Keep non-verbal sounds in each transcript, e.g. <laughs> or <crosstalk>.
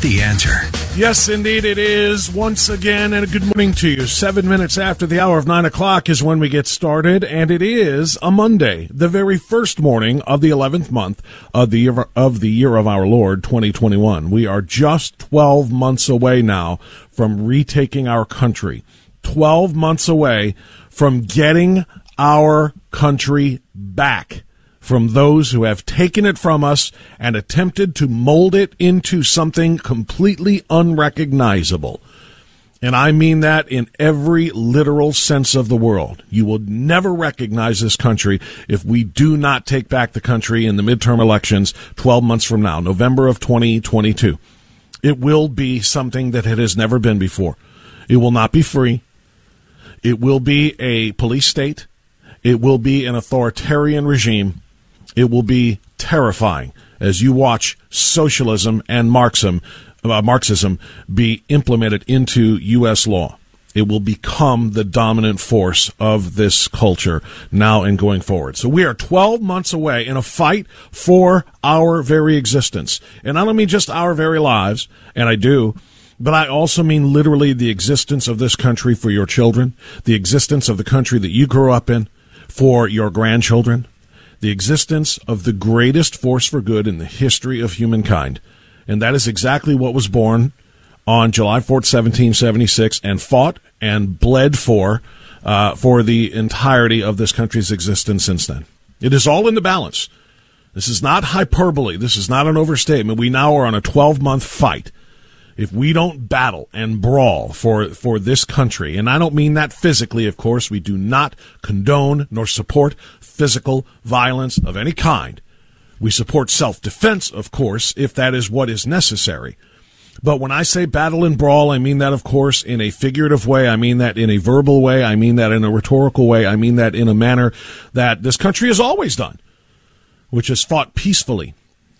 The answer. Yes, indeed, it is. Once again, and a good morning to you. Seven minutes after the hour of nine o'clock is when we get started, and it is a Monday, the very first morning of the eleventh month of the year of the year of our Lord, 2021. We are just twelve months away now from retaking our country. Twelve months away from getting our country back from those who have taken it from us and attempted to mold it into something completely unrecognizable. And I mean that in every literal sense of the world. You will never recognize this country if we do not take back the country in the midterm elections 12 months from now, November of 2022. It will be something that it has never been before. It will not be free. It will be a police state. It will be an authoritarian regime it will be terrifying as you watch socialism and Marxism, uh, Marxism be implemented into U.S. law. It will become the dominant force of this culture now and going forward. So we are 12 months away in a fight for our very existence. And I don't mean just our very lives, and I do, but I also mean literally the existence of this country for your children, the existence of the country that you grew up in for your grandchildren, the existence of the greatest force for good in the history of humankind. And that is exactly what was born on July 4th, 1776, and fought and bled for uh, for the entirety of this country's existence since then. It is all in the balance. This is not hyperbole. This is not an overstatement. We now are on a 12 month fight if we don't battle and brawl for, for this country, and I don't mean that physically, of course, we do not condone nor support physical violence of any kind. We support self defense, of course, if that is what is necessary. But when I say battle and brawl, I mean that, of course, in a figurative way. I mean that in a verbal way. I mean that in a rhetorical way. I mean that in a manner that this country has always done, which has fought peacefully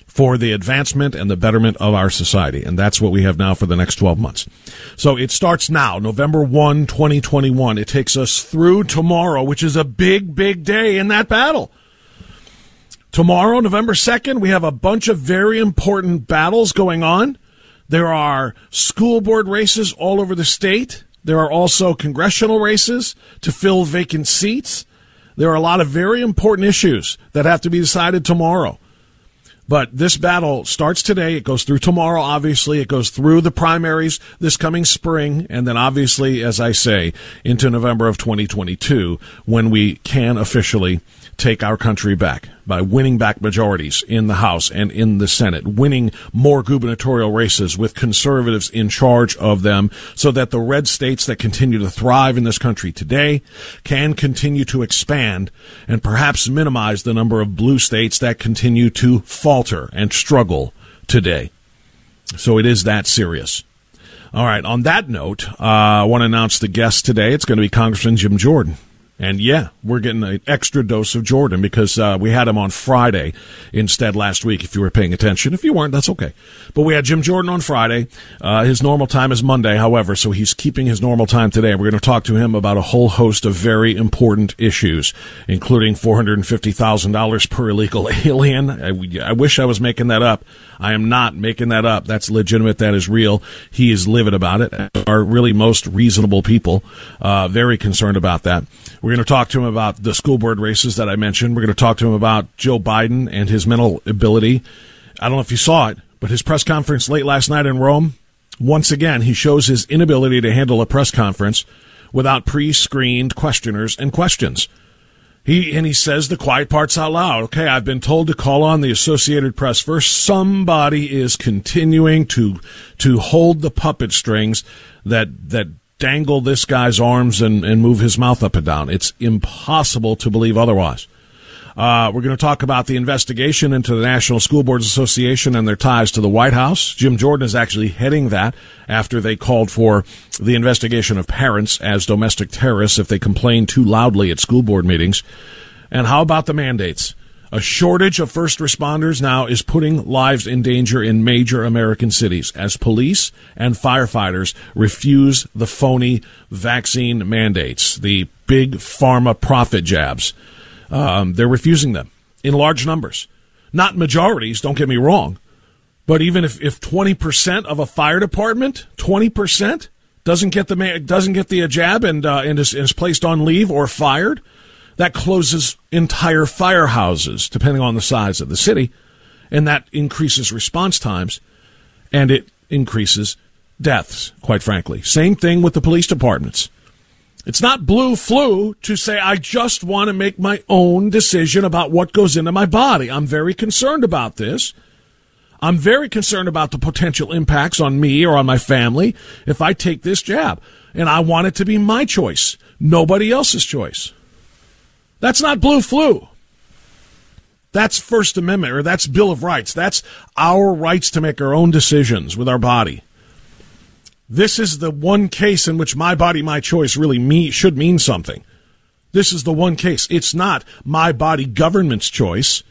for the advancement and the betterment of our society. And that's what we have now for the next 12 months. So it starts now, November 1, 2021. It takes us through tomorrow, which is a big, big day in that battle. Tomorrow, November 2nd, we have a bunch of very important battles going on. There are school board races all over the state. There are also congressional races to fill vacant seats. There are a lot of very important issues that have to be decided tomorrow. But this battle starts today. It goes through tomorrow, obviously. It goes through the primaries this coming spring. And then, obviously, as I say, into November of 2022 when we can officially take our country back by winning back majorities in the House and in the Senate, winning more gubernatorial races with conservatives in charge of them so that the red states that continue to thrive in this country today can continue to expand and perhaps minimize the number of blue states that continue to falter and struggle today. So it is that serious. All right. On that note, uh, I want to announce the guest today. It's going to be Congressman Jim Jordan. And yeah, we're getting an extra dose of Jordan because uh, we had him on Friday instead last week. If you were paying attention, if you weren't, that's okay. But we had Jim Jordan on Friday. Uh, his normal time is Monday, however, so he's keeping his normal time today. We're going to talk to him about a whole host of very important issues, including four hundred and fifty thousand dollars per illegal <laughs> alien. I, I wish I was making that up. I am not making that up. That's legitimate. That is real. He is livid about it. Are really most reasonable people. Uh, very concerned about that. Going to talk to him about the school board races that I mentioned. We're going to talk to him about Joe Biden and his mental ability. I don't know if you saw it, but his press conference late last night in Rome, once again, he shows his inability to handle a press conference without pre-screened questioners and questions. He and he says the quiet parts out loud. Okay, I've been told to call on the Associated Press first. Somebody is continuing to to hold the puppet strings that that dangle this guy's arms and, and move his mouth up and down. It's impossible to believe otherwise. Uh, we're going to talk about the investigation into the National School Boards Association and their ties to the White House. Jim Jordan is actually heading that after they called for the investigation of parents as domestic terrorists if they complain too loudly at school board meetings. And how about the mandates? A shortage of first responders now is putting lives in danger in major American cities as police and firefighters refuse the phony vaccine mandates, the big pharma profit jabs. Um, they're refusing them in large numbers. Not majorities, don't get me wrong, but even if, if 20% of a fire department, 20% doesn't get the doesn't get the jab and, uh, and, is, and is placed on leave or fired, that closes entire firehouses, depending on the size of the city, and that increases response times and it increases deaths, quite frankly. Same thing with the police departments. It's not blue flu to say, I just want to make my own decision about what goes into my body. I'm very concerned about this. I'm very concerned about the potential impacts on me or on my family if I take this jab. And I want it to be my choice, nobody else's choice. That's not blue flu. That's First Amendment, or that's Bill of Rights. That's our rights to make our own decisions with our body. This is the one case in which my body, my choice really me, should mean something. This is the one case. It's not my body government's choice.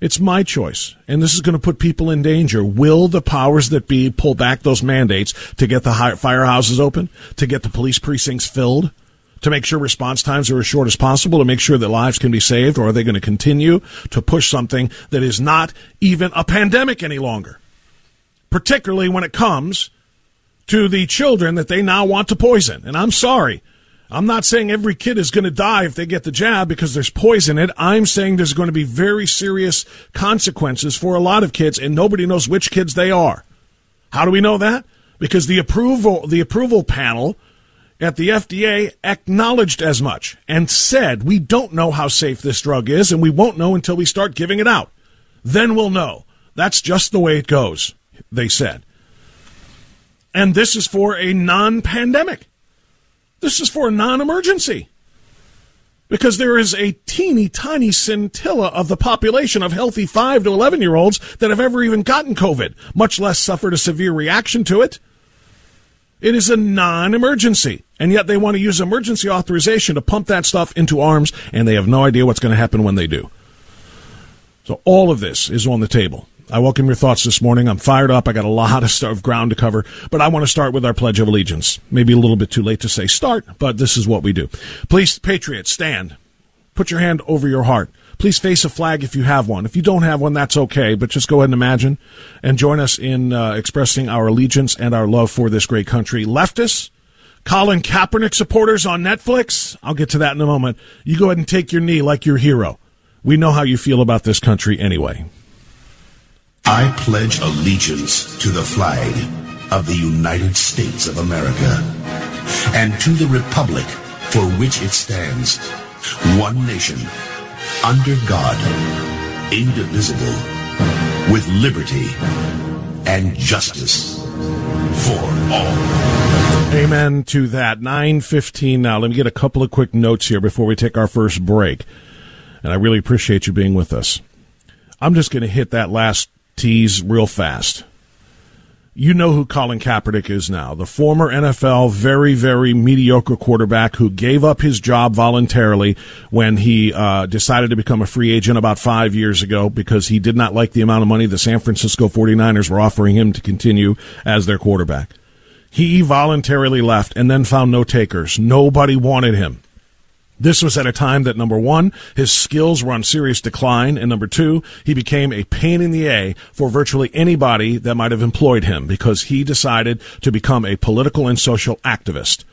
It's my choice. And this is going to put people in danger. Will the powers that be pull back those mandates to get the firehouses open, to get the police precincts filled? To make sure response times are as short as possible, to make sure that lives can be saved, or are they going to continue to push something that is not even a pandemic any longer? Particularly when it comes to the children that they now want to poison. And I'm sorry. I'm not saying every kid is going to die if they get the jab because there's poison in it. I'm saying there's going to be very serious consequences for a lot of kids, and nobody knows which kids they are. How do we know that? Because the approval the approval panel at the FDA acknowledged as much and said, We don't know how safe this drug is, and we won't know until we start giving it out. Then we'll know. That's just the way it goes, they said. And this is for a non pandemic. This is for a non emergency. Because there is a teeny tiny scintilla of the population of healthy 5 to 11 year olds that have ever even gotten COVID, much less suffered a severe reaction to it. It is a non emergency. And yet they want to use emergency authorization to pump that stuff into arms, and they have no idea what's going to happen when they do. So all of this is on the table. I welcome your thoughts this morning. I'm fired up. I got a lot of stuff, ground to cover, but I want to start with our Pledge of Allegiance. Maybe a little bit too late to say start, but this is what we do. Please, Patriots, stand. Put your hand over your heart. Please face a flag if you have one. If you don't have one, that's okay, but just go ahead and imagine and join us in uh, expressing our allegiance and our love for this great country. Leftists, Colin Kaepernick supporters on Netflix, I'll get to that in a moment. You go ahead and take your knee like your hero. We know how you feel about this country anyway. I pledge allegiance to the flag of the United States of America and to the republic for which it stands One nation, under God, indivisible, with liberty and justice for all. Amen to that. 915 now. Let me get a couple of quick notes here before we take our first break. And I really appreciate you being with us. I'm just going to hit that last tease real fast. You know who Colin Kaepernick is now, the former NFL very, very mediocre quarterback who gave up his job voluntarily when he uh, decided to become a free agent about five years ago because he did not like the amount of money the San Francisco 49ers were offering him to continue as their quarterback. He voluntarily left and then found no takers. Nobody wanted him. This was at a time that number one, his skills were on serious decline, and number two, he became a pain in the A for virtually anybody that might have employed him because he decided to become a political and social activist.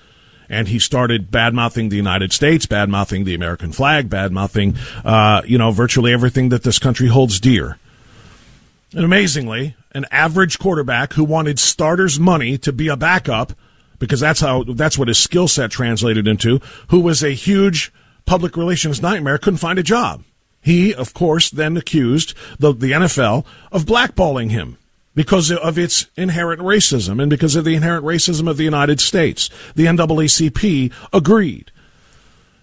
And he started bad mouthing the United States, bad mouthing the American flag, bad mouthing, uh, you know, virtually everything that this country holds dear. And amazingly, an average quarterback who wanted starters' money to be a backup because that's how that's what his skill set translated into. Who was a huge public relations nightmare, couldn't find a job. He, of course, then accused the, the NFL of blackballing him because of its inherent racism and because of the inherent racism of the United States. The NAACP agreed.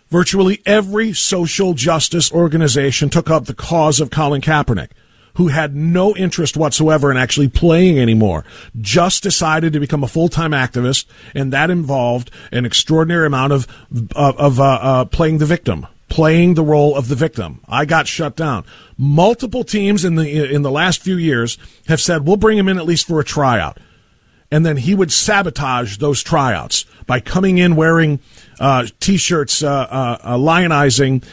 Virtually every social justice organization took up the cause of Colin Kaepernick who had no interest whatsoever in actually playing anymore, just decided to become a full-time activist, and that involved an extraordinary amount of of, of uh, uh, playing the victim, playing the role of the victim. I got shut down. Multiple teams in the in the last few years have said we'll bring him in at least for a tryout, and then he would sabotage those tryouts by coming in wearing uh, t-shirts uh, uh, uh, lionizing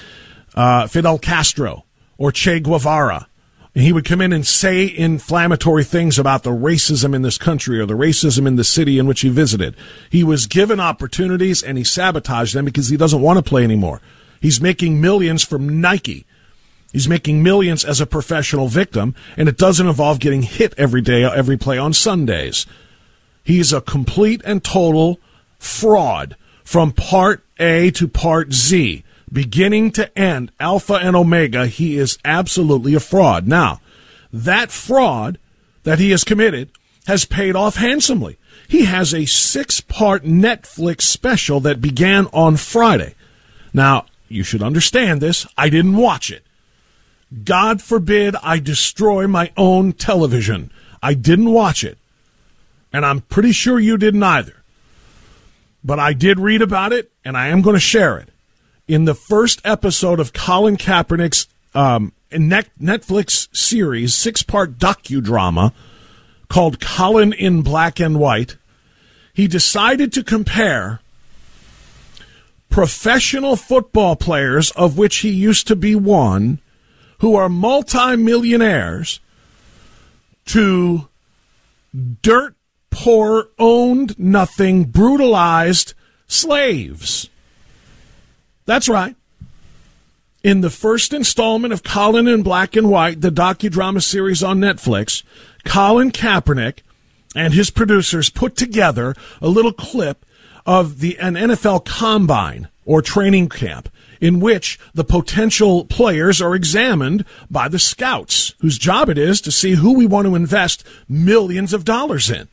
Fidel Castro or Che Guevara and he would come in and say inflammatory things about the racism in this country or the racism in the city in which he visited. He was given opportunities and he sabotaged them because he doesn't want to play anymore. He's making millions from Nike. He's making millions as a professional victim, and it doesn't involve getting hit every day, every play on Sundays. He's a complete and total fraud from part A to part Z beginning to end, Alpha and Omega, he is absolutely a fraud. Now, that fraud that he has committed has paid off handsomely. He has a six part Netflix special that began on Friday. Now, you should understand this. I didn't watch it. God forbid I destroy my own television. I didn't watch it. And I'm pretty sure you didn't either. But I did read about it, and I am going to share it in the first episode of Colin Kaepernick's um, Netflix series, six part docudrama called Colin in Black and White, he decided to compare professional football players, of which he used to be one, who are multimillionaires, to dirt poor, owned nothing, brutalized slaves. That's right. In the first installment of Colin in Black and White, the docudrama series on Netflix, Colin Kaepernick and his producers put together a little clip of the an NFL combine or training camp in which the potential players are examined by the scouts, whose job it is to see who we want to invest millions of dollars in.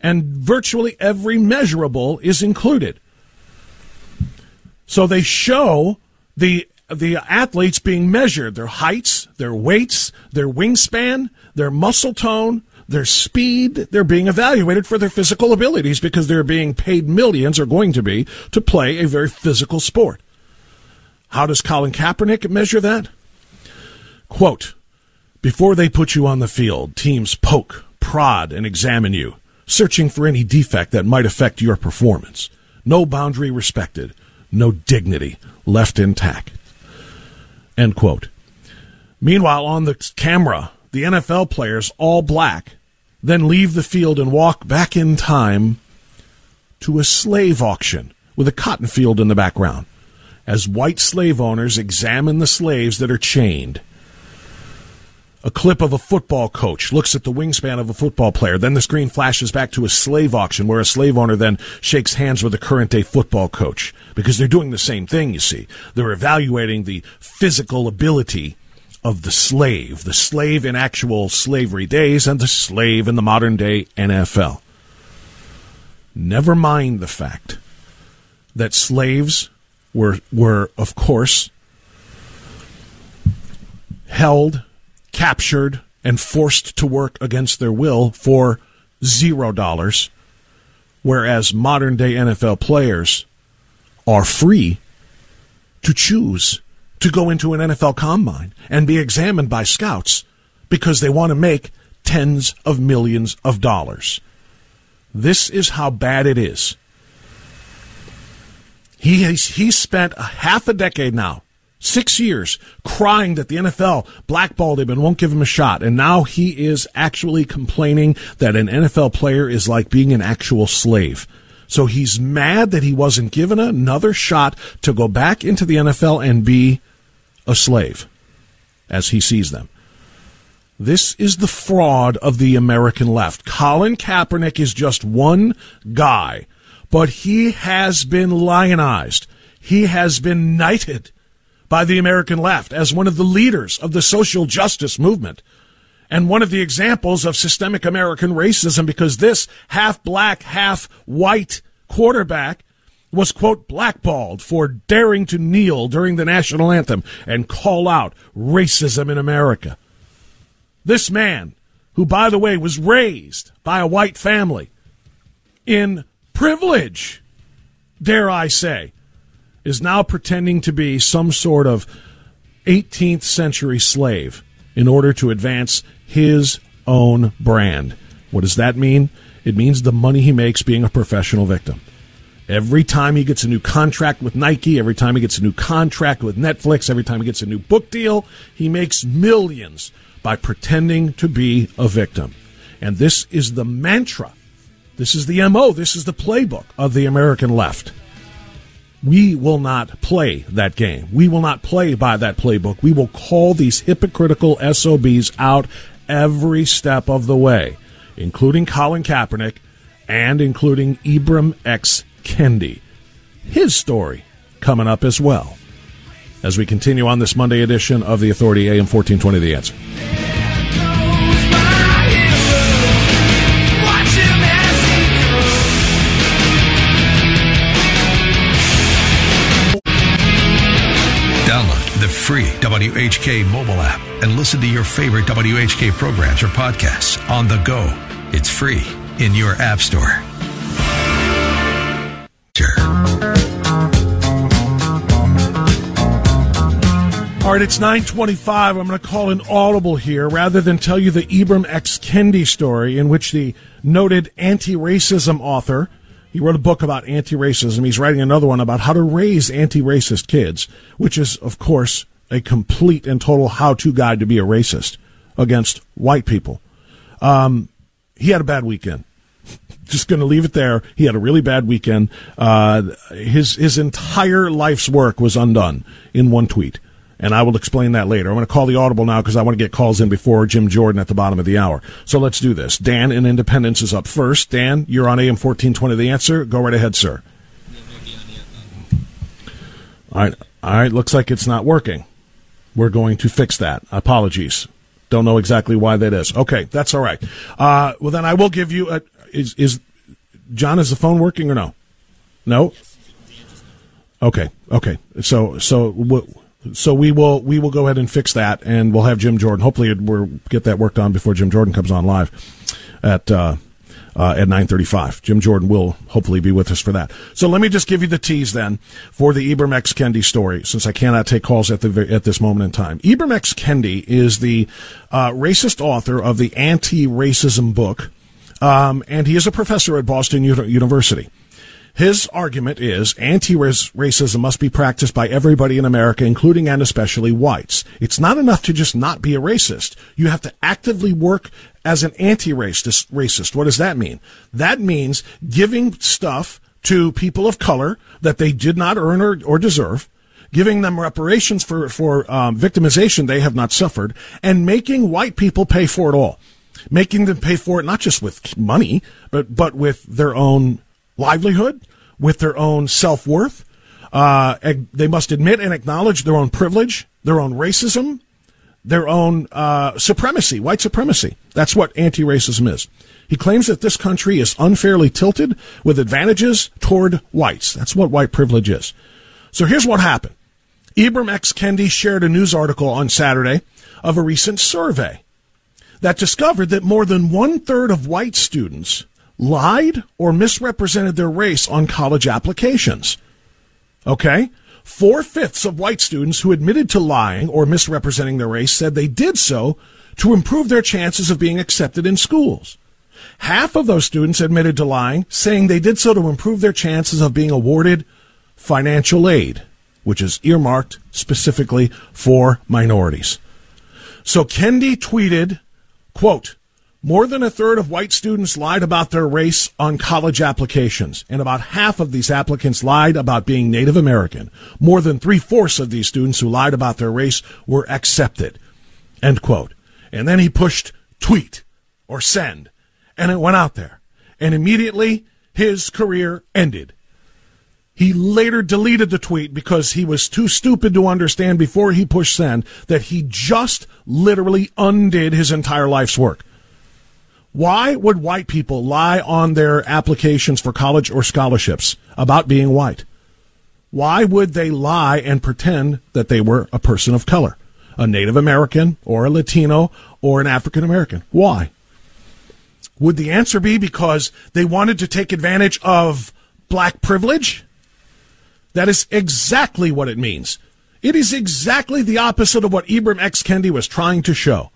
And virtually every measurable is included. So they show the the athletes being measured, their heights, their weights, their wingspan, their muscle tone, their speed. They're being evaluated for their physical abilities because they're being paid millions, or going to be, to play a very physical sport. How does Colin Kaepernick measure that? Quote, before they put you on the field, teams poke, prod, and examine you, searching for any defect that might affect your performance. No boundary respected no dignity left intact. End quote. Meanwhile, on the camera, the NFL players, all black, then leave the field and walk back in time to a slave auction with a cotton field in the background as white slave owners examine the slaves that are chained. A clip of a football coach looks at the wingspan of a football player. Then the screen flashes back to a slave auction where a slave owner then shakes hands with a current day football coach because they're doing the same thing, you see. They're evaluating the physical ability of the slave, the slave in actual slavery days and the slave in the modern day NFL. Never mind the fact that slaves were, were of course, held captured and forced to work against their will for zero dollars, whereas modern day NFL players are free to choose to go into an NFL combine and be examined by scouts because they want to make tens of millions of dollars. This is how bad it is. He has, he spent a half a decade now Six years crying that the NFL blackballed him and won't give him a shot. And now he is actually complaining that an NFL player is like being an actual slave. So he's mad that he wasn't given another shot to go back into the NFL and be a slave as he sees them. This is the fraud of the American left. Colin Kaepernick is just one guy, but he has been lionized. He has been knighted by the American left as one of the leaders of the social justice movement and one of the examples of systemic American racism because this half black, half white quarterback was, quote, blackballed for daring to kneel during the national anthem and call out racism in America. This man, who, by the way, was raised by a white family in privilege, dare I say, is now pretending to be some sort of 18th century slave in order to advance his own brand. What does that mean? It means the money he makes being a professional victim. Every time he gets a new contract with Nike, every time he gets a new contract with Netflix, every time he gets a new book deal, he makes millions by pretending to be a victim. And this is the mantra. This is the MO. This is the playbook of the American left. We will not play that game. We will not play by that playbook. We will call these hypocritical SOBs out every step of the way, including Colin Kaepernick and including Ibram X. Kendi. His story coming up as well as we continue on this Monday edition of the Authority AM 1420 The Answer. Free WHK mobile app and listen to your favorite WHK programs or podcasts on the go. It's free in your app store. All right, it's 925. I'm going to call an audible here rather than tell you the Ibram X. Kendi story in which the noted anti-racism author he wrote a book about anti-racism. He's writing another one about how to raise anti-racist kids, which is, of course, a complete and total how-to guide to be a racist against white people. Um, he had a bad weekend. <laughs> Just going to leave it there. He had a really bad weekend. Uh, his his entire life's work was undone in one tweet, and I will explain that later. I'm going to call the audible now because I want to get calls in before Jim Jordan at the bottom of the hour. So let's do this. Dan in Independence is up first. Dan, you're on AM 1420. The answer. Go right ahead, sir. All right. All right. Looks like it's not working. We're going to fix that. Apologies. Don't know exactly why that is. Okay, that's all right. Uh, well, then I will give you a. Is, is John? Is the phone working or no? No. Okay. Okay. So so so we will we will go ahead and fix that, and we'll have Jim Jordan. Hopefully, we'll get that worked on before Jim Jordan comes on live at uh, uh, at 9.35. Jim Jordan will hopefully be with us for that. So let me just give you the tease then for the Ibram X. Kendi story, since I cannot take calls at the at this moment in time. Ibram X. Kendi is the uh, racist author of the anti-racism book, um, and he is a professor at Boston University. His argument is anti-racism must be practiced by everybody in America, including and especially whites. It's not enough to just not be a racist. You have to actively work as an anti-racist. Racist. What does that mean? That means giving stuff to people of color that they did not earn or, or deserve giving them reparations for for um, victimization they have not suffered, and making white people pay for it all, making them pay for it not just with money, but but with their own livelihood, with their own self worth. Uh, they must admit and acknowledge their own privilege, their own racism, their own uh, supremacy, white supremacy. That's what anti-racism is. He claims that this country is unfairly tilted with advantages toward whites. That's what white privilege is. So here's what happened. Ibram X. Kendi shared a news article on Saturday of a recent survey that discovered that more than one third of white students lied or misrepresented their race on college applications. Okay? Four fifths of white students who admitted to lying or misrepresenting their race said they did so to improve their chances of being accepted in schools. Half of those students admitted to lying, saying they did so to improve their chances of being awarded financial aid, which is earmarked specifically for minorities. So Kendi tweeted, quote, more than a third of white students lied about their race on college applications, and about half of these applicants lied about being Native American. More than three fourths of these students who lied about their race were accepted. End quote. And then he pushed tweet or send and it went out there. And immediately his career ended. He later deleted the tweet because he was too stupid to understand before he pushed send that he just literally undid his entire life's work. Why would white people lie on their applications for college or scholarships about being white? Why would they lie and pretend that they were a person of color, a Native American or a Latino or an African American? Why? Would the answer be because they wanted to take advantage of black privilege? That is exactly what it means. It is exactly the opposite of what Ibram X. Kendi was trying to show.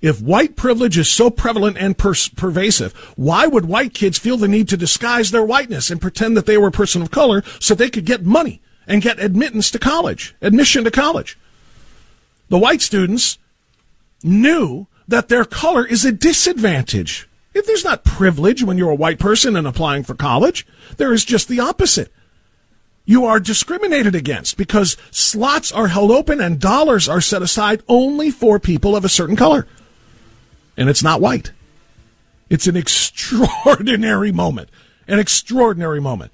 If white privilege is so prevalent and per- pervasive, why would white kids feel the need to disguise their whiteness and pretend that they were a person of color so they could get money and get admittance to college, admission to college? The white students knew that their color is a disadvantage if there's not privilege when you're a white person and applying for college, there is just the opposite. You are discriminated against because slots are held open and dollars are set aside only for people of a certain color. And it's not white. It's an <laughs> extraordinary moment. An extraordinary moment.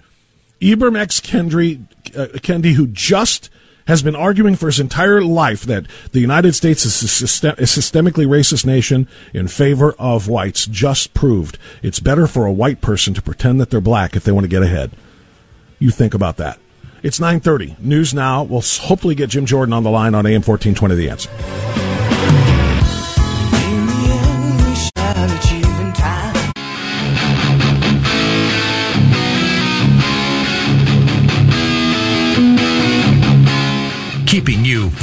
Ibram X. Kendi, uh, Kendi, who just has been arguing for his entire life that the United States is a, system, a, systemically racist nation in favor of whites just proved it's better for a white person to pretend that they're black if they want to get ahead. You think about that. It's 9:30. News now. We'll hopefully get Jim Jordan on the line on AM 1420 The Answer.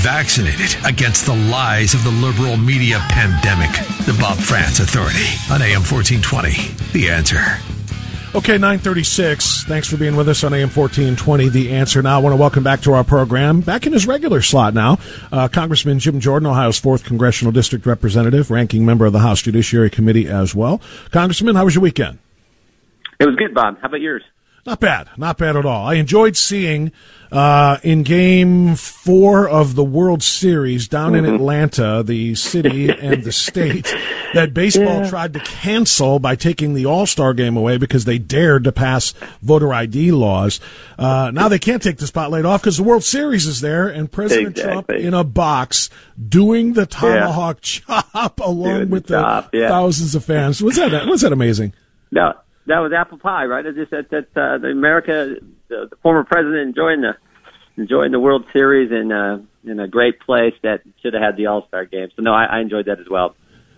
Vaccinated against the lies of the liberal media pandemic. The Bob Frantz Authority on AM 1420. The answer. Okay, 936. Thanks for being with us on AM 1420. The answer now. I want to welcome back to our program, back in his regular slot now, uh, Congressman Jim Jordan, Ohio's 4th Congressional District Representative, ranking member of the House Judiciary Committee as well. Congressman, how was your weekend? It was good, Bob. How about yours? Not bad. Not bad at all. I enjoyed seeing uh, in game four of the World Series down in mm-hmm. Atlanta, the city and the <laughs> state, that baseball yeah. tried to cancel by taking the All Star game away because they dared to pass voter ID laws. Uh, now they can't take the spotlight off because the World Series is there and President exactly. Trump in a box doing the tomahawk yeah. <laughs> chop along with the, the yeah. thousands of fans. Was that was that amazing? No, that was apple pie, right? It's just that that uh, the America, the, the former president enjoying the enjoying the World Series in uh, in a great place that should have had the All Star game. So no, I, I enjoyed that as well.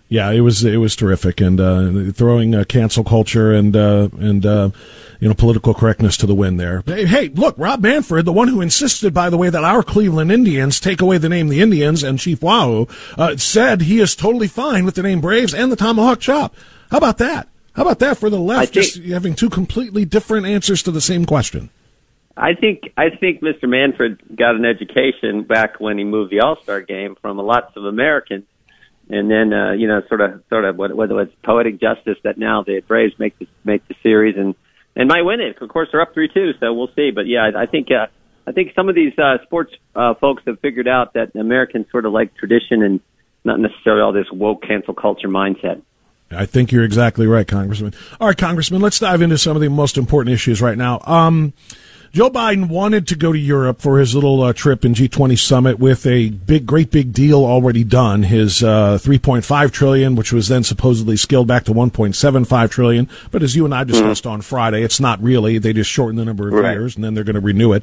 Yeah, it was it was terrific, and uh, throwing uh, cancel culture and uh, and uh, you know political correctness to the wind there. Hey, hey, look, Rob Manfred, the one who insisted, by the way, that our Cleveland Indians take away the name the Indians and Chief Wahoo, uh, said he is totally fine with the name Braves and the Tomahawk Chop. How about that? How about that for the left? Think, just having two completely different answers to the same question. I think I think Mr. Manfred got an education back when he moved the All Star game from lots of Americans, and then uh, you know sort of sort of whether it's poetic justice that now the Braves make the make the series and and might win it. Of course, they're up three two, so we'll see. But yeah, I, I think uh, I think some of these uh, sports uh, folks have figured out that Americans sort of like tradition and not necessarily all this woke cancel culture mindset. I think you're exactly right, Congressman. All right, Congressman, let's dive into some of the most important issues right now. Um, Joe Biden wanted to go to Europe for his little uh, trip in G20 summit with a big, great big deal already done. His uh, 3.5 trillion, which was then supposedly scaled back to 1.75 trillion. But as you and I discussed mm-hmm. on Friday, it's not really. They just shortened the number of right. years, and then they're going to renew it.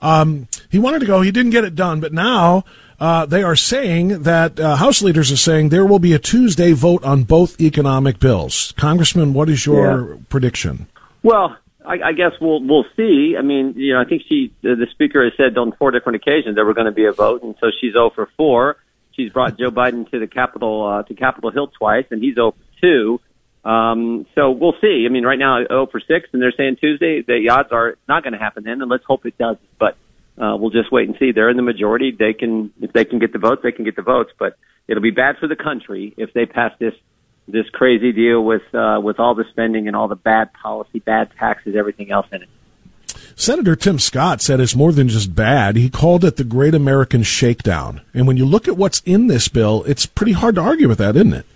Um, he wanted to go. He didn't get it done, but now. Uh, they are saying that uh, House leaders are saying there will be a Tuesday vote on both economic bills. Congressman, what is your yeah. prediction? Well, I, I guess we'll we'll see. I mean, you know, I think she the, the speaker has said on four different occasions there were going to be a vote, and so she's 0 for four. She's brought Joe Biden to the Capitol uh, to Capitol Hill twice, and he's 0 for two. Um, so we'll see. I mean, right now 0 for six, and they're saying Tuesday. The odds are it's not going to happen then, and let's hope it does. But uh, we'll just wait and see. They're in the majority. They can if they can get the votes, they can get the votes. But it'll be bad for the country if they pass this this crazy deal with uh, with all the spending and all the bad policy, bad taxes, everything else in it. Senator Tim Scott said it's more than just bad. He called it the Great American Shakedown. And when you look at what's in this bill, it's pretty hard to argue with that, isn't it?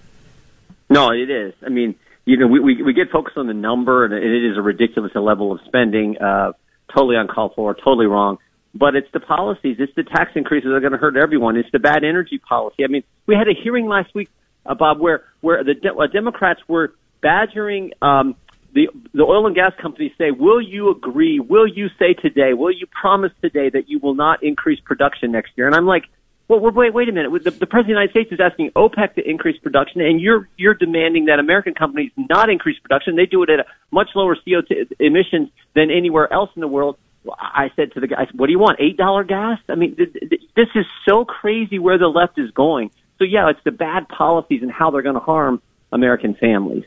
No, it is. I mean, you know, we we, we get focused on the number, and it is a ridiculous level of spending, uh, totally uncalled for, totally wrong. But it's the policies, it's the tax increases that are going to hurt everyone. It's the bad energy policy. I mean, we had a hearing last week uh, Bob, where where the de- uh, Democrats were badgering um, the the oil and gas companies, say, "Will you agree? Will you say today? Will you promise today that you will not increase production next year?" And I'm like, "Well, wait, wait a minute. The, the President of the United States is asking OPEC to increase production, and you're you're demanding that American companies not increase production. They do it at a much lower CO2 emissions than anywhere else in the world." I said to the guy, "What do you want? Eight dollar gas? I mean, th- th- this is so crazy where the left is going." So yeah, it's the bad policies and how they're going to harm American families.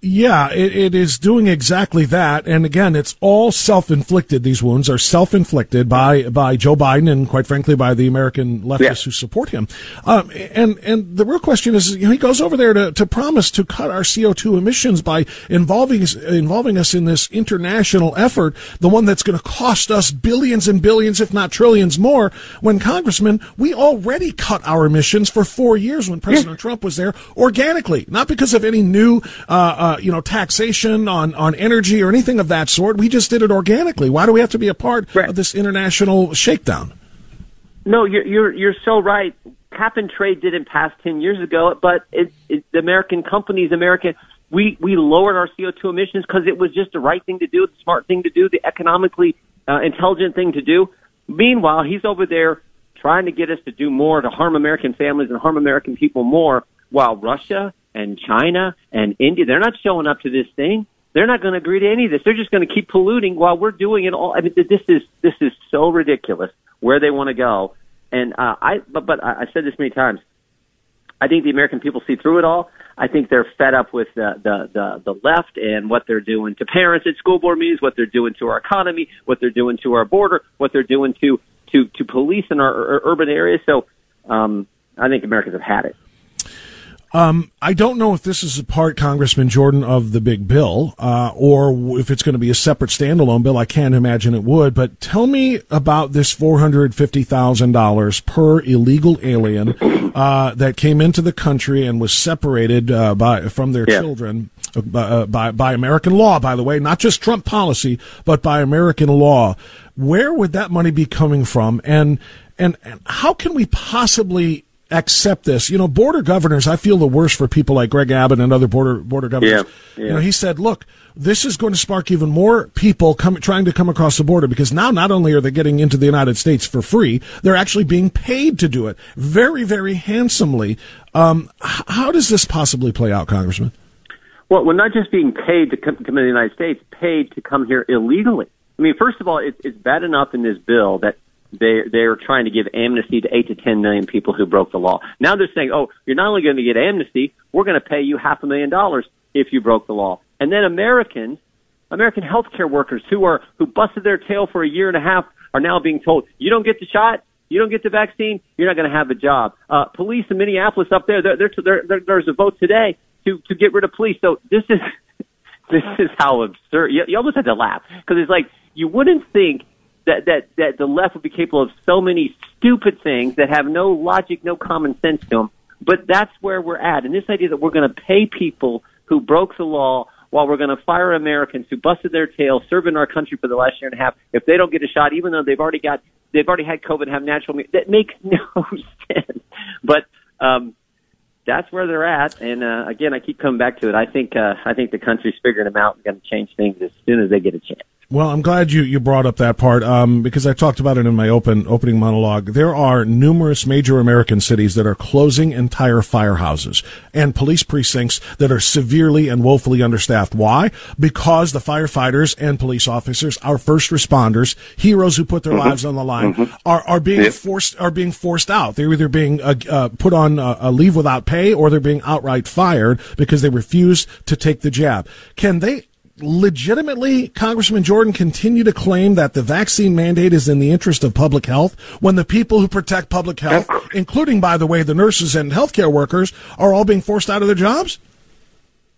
Yeah, it, it is doing exactly that. And again, it's all self-inflicted. These wounds are self-inflicted by, by Joe Biden and quite frankly by the American leftists yeah. who support him. Um, and, and the real question is, you know, he goes over there to, to promise to cut our CO2 emissions by involving, involving us in this international effort, the one that's going to cost us billions and billions, if not trillions more. When Congressman, we already cut our emissions for four years when President yeah. Trump was there organically, not because of any new, uh, uh, you know, taxation on, on energy or anything of that sort. We just did it organically. Why do we have to be a part right. of this international shakedown? No, you're, you're, you're so right. Cap and trade didn't pass 10 years ago, but it, it, the American companies, American, we, we lowered our CO2 emissions because it was just the right thing to do, the smart thing to do, the economically uh, intelligent thing to do. Meanwhile, he's over there trying to get us to do more to harm American families and harm American people more while Russia and China and India, they're not showing up to this thing. They're not going to agree to any of this. They're just going to keep polluting while we're doing it all. I mean, this is this is so ridiculous where they want to go. And uh, I, but, but I've said this many times. I think the American people see through it all. I think they're fed up with the, the, the, the left and what they're doing to parents at school board meetings, what they're doing to our economy, what they're doing to our border, what they're doing to, to, to police in our, our urban areas. So, um, I think Americans have had it. Um, I don't know if this is a part, Congressman Jordan, of the big bill, uh, or if it's going to be a separate standalone bill. I can't imagine it would. But tell me about this four hundred fifty thousand dollars per illegal alien uh, that came into the country and was separated uh, by from their yeah. children uh, uh, by by American law. By the way, not just Trump policy, but by American law. Where would that money be coming from? And and, and how can we possibly accept this. You know, border governors, I feel the worst for people like Greg Abbott and other border border governors. Yeah, yeah. You know, he said, "Look, this is going to spark even more people coming trying to come across the border because now not only are they getting into the United States for free, they're actually being paid to do it very, very handsomely." Um, how does this possibly play out, Congressman? Well, we're not just being paid to come, come to the United States, paid to come here illegally. I mean, first of all, it, it's bad enough in this bill that they they're trying to give amnesty to eight to ten million people who broke the law. Now they're saying, oh, you're not only going to get amnesty, we're going to pay you half a million dollars if you broke the law. And then Americans, American healthcare workers who are who busted their tail for a year and a half are now being told, you don't get the shot, you don't get the vaccine, you're not going to have a job. Uh, police in Minneapolis up there, there, there, there, there's a vote today to to get rid of police. So this is <laughs> this is how absurd. You, you almost had to laugh because it's like you wouldn't think that that that the left would be capable of so many stupid things that have no logic, no common sense to them. But that's where we're at, and this idea that we're going to pay people who broke the law while we're going to fire Americans who busted their tail, serving our country for the last year and a half, if they don't get a shot, even though they've already got they've already had COVID, have natural that makes <laughs> no sense. But um, that's where they're at. And uh, again, I keep coming back to it. I think uh, I think the country's figuring them out and going to change things as soon as they get a chance. Well, I'm glad you, you brought up that part um, because I talked about it in my open opening monologue. There are numerous major American cities that are closing entire firehouses and police precincts that are severely and woefully understaffed. Why? Because the firefighters and police officers, our first responders, heroes who put their mm-hmm. lives on the line, mm-hmm. are, are being yep. forced are being forced out. They're either being uh, uh, put on a, a leave without pay or they're being outright fired because they refuse to take the jab. Can they legitimately, Congressman Jordan, continue to claim that the vaccine mandate is in the interest of public health when the people who protect public health, including, by the way, the nurses and healthcare workers, are all being forced out of their jobs?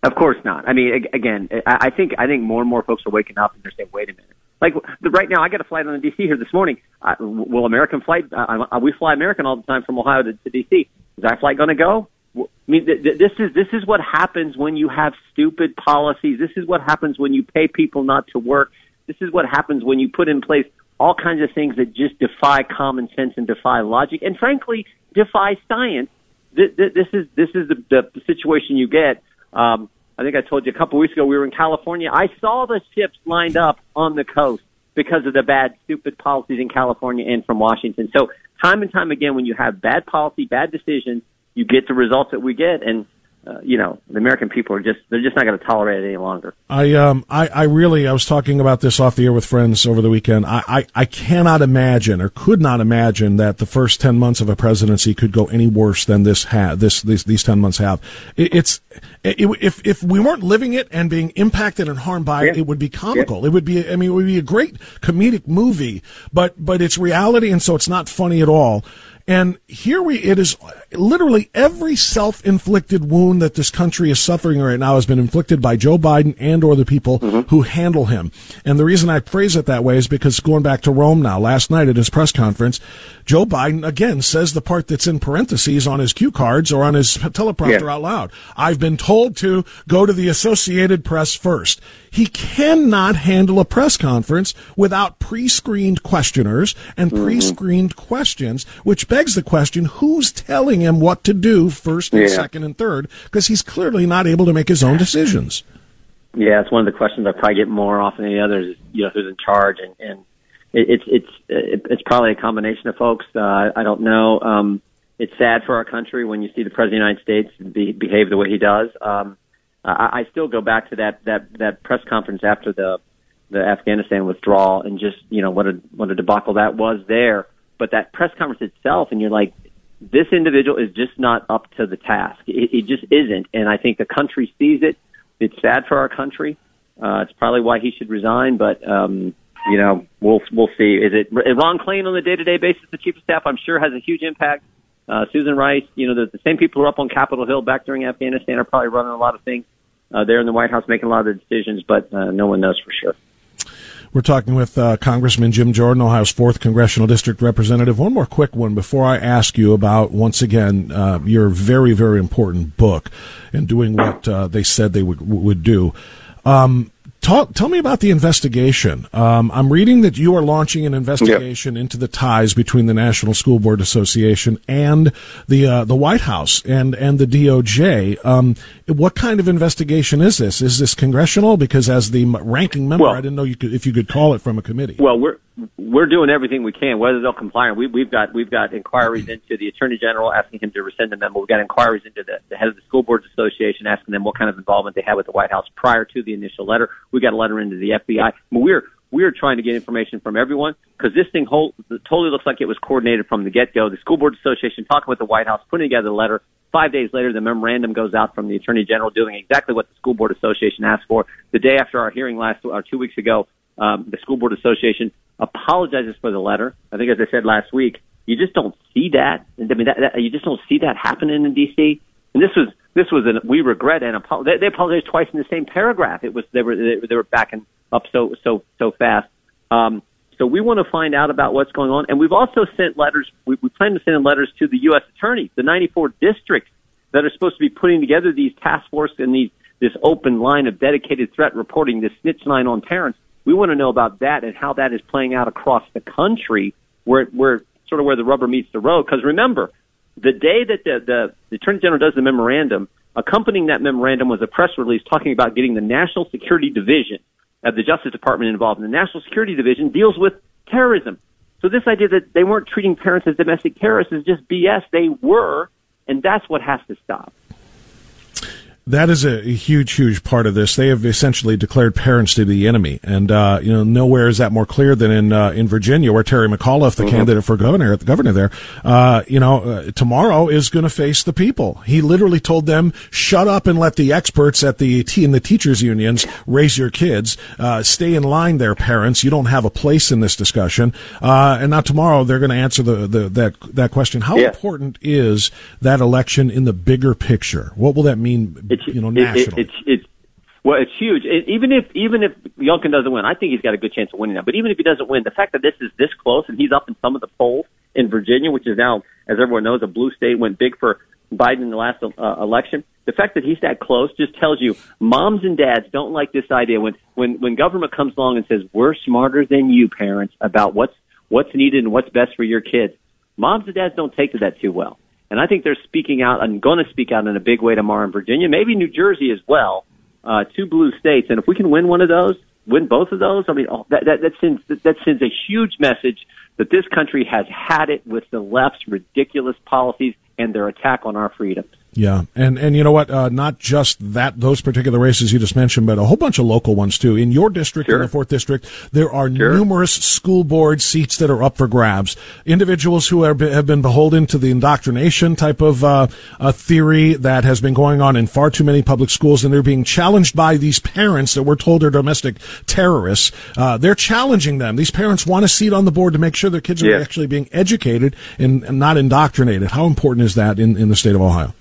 Of course not. I mean, again, I think I think more and more folks are waking up and they're saying, "Wait a minute." Like right now, I got a flight on the DC here this morning. Uh, will American flight? Uh, we fly American all the time from Ohio to, to DC. Is that flight going to go? I mean, th- th- this is this is what happens when you have stupid policies. This is what happens when you pay people not to work. This is what happens when you put in place all kinds of things that just defy common sense and defy logic, and frankly, defy science. Th- th- this is this is the, the situation you get. Um, I think I told you a couple of weeks ago we were in California. I saw the ships lined up on the coast because of the bad, stupid policies in California and from Washington. So time and time again, when you have bad policy, bad decisions, you get the results that we get, and uh, you know, the American people are just they're just not going to tolerate it any longer. I um I, I really I was talking about this off the air with friends over the weekend. I, I, I cannot imagine or could not imagine that the first ten months of a presidency could go any worse than this ha- this these these ten months have. It, it's it, if if we weren't living it and being impacted and harmed by yeah. it, it would be comical. Yeah. It would be I mean it would be a great comedic movie, but but it's reality and so it's not funny at all. And here we, it is literally every self-inflicted wound that this country is suffering right now has been inflicted by Joe Biden and or the people mm-hmm. who handle him. And the reason I phrase it that way is because going back to Rome now, last night at his press conference, Joe Biden again says the part that's in parentheses on his cue cards or on his teleprompter yeah. out loud. I've been told to go to the Associated Press first. He cannot handle a press conference without pre-screened questioners and mm-hmm. pre-screened questions, which begs the question, who's telling him what to do first and yeah. second and third? Because he's clearly not able to make his own decisions. Yeah, it's one of the questions I probably get more often than the others. You know, who's in charge, and, and it's it's it's probably a combination of folks. Uh, I don't know. Um, it's sad for our country when you see the president of the United States be, behave the way he does. Um, I, I still go back to that that that press conference after the the Afghanistan withdrawal and just you know what a what a debacle that was there. But that press conference itself, and you're like, this individual is just not up to the task. It, it just isn't, and I think the country sees it. It's sad for our country. Uh, it's probably why he should resign, but um, you know, we'll we'll see. Is it Ron Klain on the day to day basis, the chief of staff? I'm sure has a huge impact. Uh, Susan Rice, you know, the, the same people who are up on Capitol Hill back during Afghanistan are probably running a lot of things uh, there in the White House, making a lot of the decisions, but uh, no one knows for sure. We're talking with uh, Congressman Jim Jordan, Ohio's 4th Congressional District Representative. One more quick one before I ask you about, once again, uh, your very, very important book and doing what uh, they said they would, would do. Um, Talk, tell me about the investigation. Um, I'm reading that you are launching an investigation yep. into the ties between the National School Board Association and the uh, the White House and and the DOJ. Um, what kind of investigation is this? Is this congressional? Because as the ranking member, well, I didn't know you could, if you could call it from a committee. Well, we're we're doing everything we can. Whether they'll comply, we, we've got we've got inquiries into the attorney general asking him to rescind the memo. We've got inquiries into the, the head of the school boards association asking them what kind of involvement they had with the White House prior to the initial letter. We got a letter into the FBI. We're we're trying to get information from everyone because this thing whole, totally looks like it was coordinated from the get go. The school board association talking with the White House, putting together the letter. Five days later, the memorandum goes out from the attorney general doing exactly what the school board association asked for. The day after our hearing last or two weeks ago, um, the school board association apologizes for the letter. I think, as I said last week, you just don't see that. I mean, that, that, you just don't see that happening in D.C. And this was this was an we regret and apo- they, they apologized twice in the same paragraph. It was they were they, they were backing up so so so fast. Um, So we want to find out about what's going on. And we've also sent letters. We, we plan to send letters to the U.S. attorneys, the 94 districts that are supposed to be putting together these task force and these this open line of dedicated threat reporting, this snitch line on parents. We want to know about that and how that is playing out across the country, where where sort of where the rubber meets the road. Because remember, the day that the, the the Attorney General does the memorandum, accompanying that memorandum was a press release talking about getting the National Security Division of the Justice Department involved. And the National Security Division deals with terrorism. So this idea that they weren't treating parents as domestic terrorists is just BS. They were, and that's what has to stop. That is a huge, huge part of this. They have essentially declared parents to be the enemy, and uh, you know nowhere is that more clear than in uh, in Virginia, where Terry McAuliffe, the mm-hmm. candidate for governor, the governor there, uh, you know, uh, tomorrow is going to face the people. He literally told them, "Shut up and let the experts at the T in the teachers unions raise your kids. Uh, stay in line, there, parents. You don't have a place in this discussion." Uh, and now tomorrow they're going to answer the, the that that question. How yeah. important is that election in the bigger picture? What will that mean? It's, you know, nationally. It, it's it's well, it's huge. It, even if even if Youngkin doesn't win, I think he's got a good chance of winning now. But even if he doesn't win, the fact that this is this close and he's up in some of the polls in Virginia, which is now, as everyone knows, a blue state, went big for Biden in the last uh, election. The fact that he's that close just tells you moms and dads don't like this idea when when when government comes along and says we're smarter than you parents about what's what's needed and what's best for your kids. Moms and dads don't take to that too well. And I think they're speaking out and going to speak out in a big way tomorrow in Virginia, maybe New Jersey as well, uh, two blue states. And if we can win one of those, win both of those, I mean, oh, that, that, that sends, that sends a huge message that this country has had it with the left's ridiculous policies and their attack on our freedoms. Yeah, and and you know what? Uh, not just that those particular races you just mentioned, but a whole bunch of local ones too. In your district, sure. in the fourth district, there are sure. numerous school board seats that are up for grabs. Individuals who have been, have been beholden to the indoctrination type of uh, theory that has been going on in far too many public schools, and they're being challenged by these parents that we're told are domestic terrorists. Uh, they're challenging them. These parents want a seat on the board to make sure their kids are actually being educated and, and not indoctrinated. How important is that in, in the state of Ohio?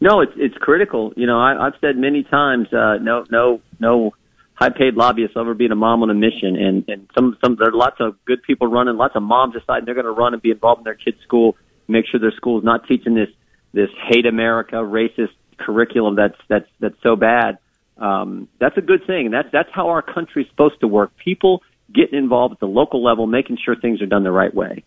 No, it's it's critical. You know, I, I've said many times, uh, no, no, no high paid lobbyists ever being a mom on a mission. And and some some there are lots of good people running. Lots of moms decide they're going to run and be involved in their kids' school. Make sure their school is not teaching this this hate America, racist curriculum that's that's that's so bad. Um, that's a good thing. That's that's how our country's supposed to work. People getting involved at the local level, making sure things are done the right way.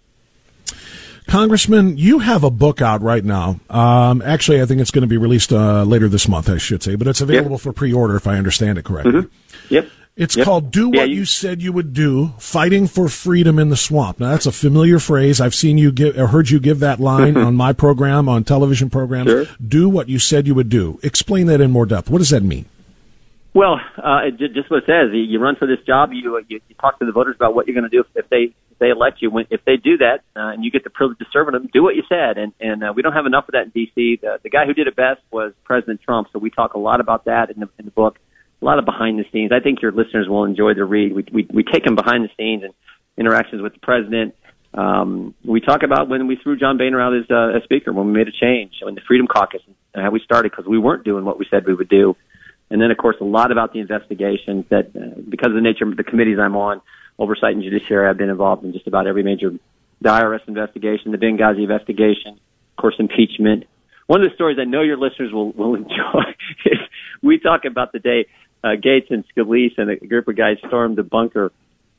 Congressman, you have a book out right now. Um, actually, I think it's going to be released uh, later this month, I should say, but it's available yep. for pre-order if I understand it correctly. Mm-hmm. Yep. It's yep. called Do What yeah, you... you... Said You Would Do, Fighting for Freedom in the Swamp. Now, that's a familiar phrase. I've seen you give, or heard you give that line on my program, on television programs. Sure. Do what you said you would do. Explain that in more depth. What does that mean? Well, uh, just what it says. You run for this job. You, you, you talk to the voters about what you're going to do if they they elect you, when, if they do that uh, and you get the privilege of serving them, do what you said. And and uh, we don't have enough of that in D.C. The, the guy who did it best was President Trump, so we talk a lot about that in the in the book. A lot of behind the scenes. I think your listeners will enjoy the read. We we, we take them behind the scenes and interactions with the president. Um, we talk about when we threw John Boehner out as, uh, speaker, when we made a change, when the Freedom Caucus, and how we started because we weren't doing what we said we would do. And then, of course, a lot about the investigations that, uh, because of the nature of the committees I'm on, oversight and judiciary. I've been involved in just about every major the IRS investigation, the Benghazi investigation, of course, impeachment. One of the stories I know your listeners will, will <laughs> enjoy is we talk about the day uh, Gaetz and Scalise and a group of guys stormed the bunker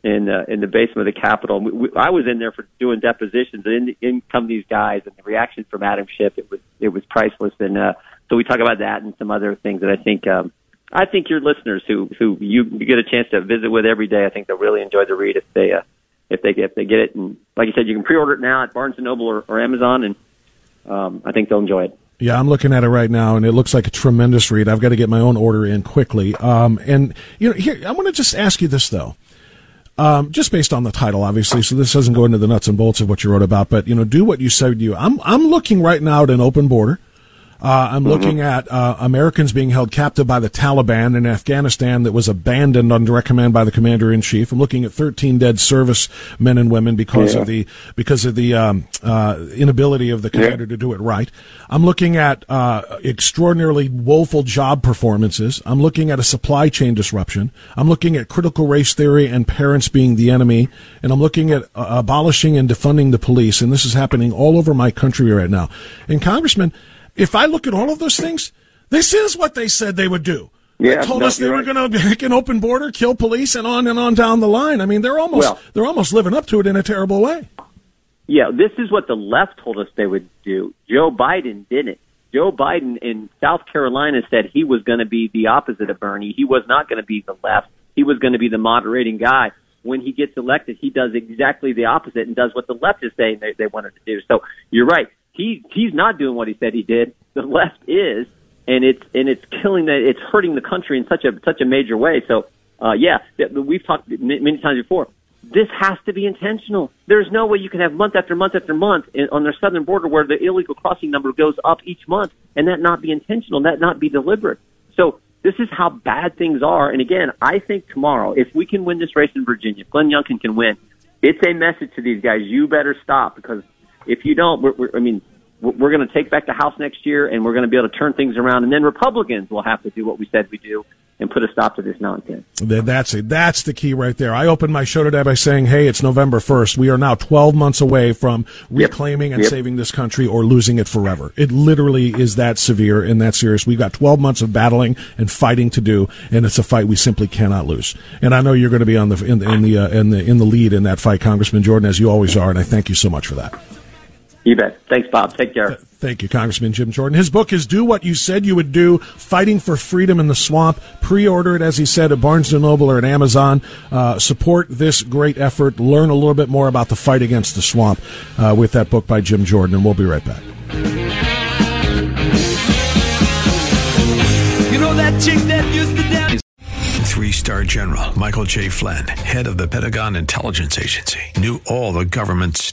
in uh, in the basement of the Capitol. We, we, I was in there for doing depositions, and in, in come these guys, and the reaction from Adam Schiff it was it was priceless. And uh, so we talk about that and some other things that I think um, I think your listeners who who you get a chance to visit with every day, I think they'll really enjoy the read if they uh, if they if they get it. And like you said, you can pre-order it now at Barnes and Noble or, or Amazon, and um, I think they'll enjoy it. Yeah, I'm looking at it right now, and it looks like a tremendous read. I've got to get my own order in quickly. Um, and you know, here I want to just ask you this though. Um, just based on the title, obviously, so this doesn't go into the nuts and bolts of what you wrote about, but you know, do what you said you. I'm I'm looking right now at an open border. Uh, I'm looking at uh, Americans being held captive by the Taliban in Afghanistan that was abandoned on direct command by the commander in chief. I'm looking at 13 dead service men and women because Yeah. of the because of the um, uh, inability of the commander to do it right. I'm looking at uh, extraordinarily woeful job performances. I'm looking at a supply chain disruption. I'm looking at critical race theory and parents being the enemy, and I'm looking at uh, abolishing and defunding the police. And this is happening all over my country right now. And Congressman, if I look at all of those things, this is what they said they would do. Yeah, they told no, us they were right. going to make an open border, kill police, and on and on down the line. I mean, they're almost Well- they're almost living up to it in a terrible way. Yeah, this is what the left told us they would do. Joe Biden didn't. Joe Biden in South Carolina said he was going to be the opposite of Bernie. He was not going to be the left. He was going to be the moderating guy. When he gets elected, he does exactly the opposite and does what the left is saying they, they wanted to do. So you're right. He he's not doing what he said he did. The left is, and it's and it's killing that. it's hurting the country in such a such a major way. So uh, yeah, th- we've talked many times before. This has to be intentional. There's no way you can have month after month after month in, on their southern border where the illegal crossing number goes up each month and that not be intentional, that not be deliberate. So this is how bad things are. And again, I think tomorrow, if we can win this race in Virginia, if Glenn Youngkin can win, it's a message to these guys. You better stop because if you don't, we're, we're, I mean, we're, we're going to take back the House next year and we're going to be able to turn things around. And then Republicans will have to do what we said we do and put a stop to this nonsense. That's it. That's the key right there. I opened my show today by saying, "Hey, it's November first. We are now 12 months away from reclaiming and Yep. saving this country or losing it forever. It literally is that severe and that serious. We've got 12 months of battling and fighting to do, and it's a fight we simply cannot lose. And I know you're going to be on the in the in the, uh, in the in the lead in that fight, Congressman Jordan, as you always are, and I thank you so much for that. You bet. Thanks, Bob. Take care. Thank you, Congressman Jim Jordan. His book is Do What You Said You Would Do, Fighting for Freedom in the Swamp. Pre-order it, as he said, at Barnes & Noble or at Amazon. Uh, support this great effort. Learn a little bit more about the fight against the swamp uh, with that book by Jim Jordan, and we'll be right back. You know that chick that used to dance? Three star general Michael J. Flynn, head of the Pentagon Intelligence Agency, knew all the government's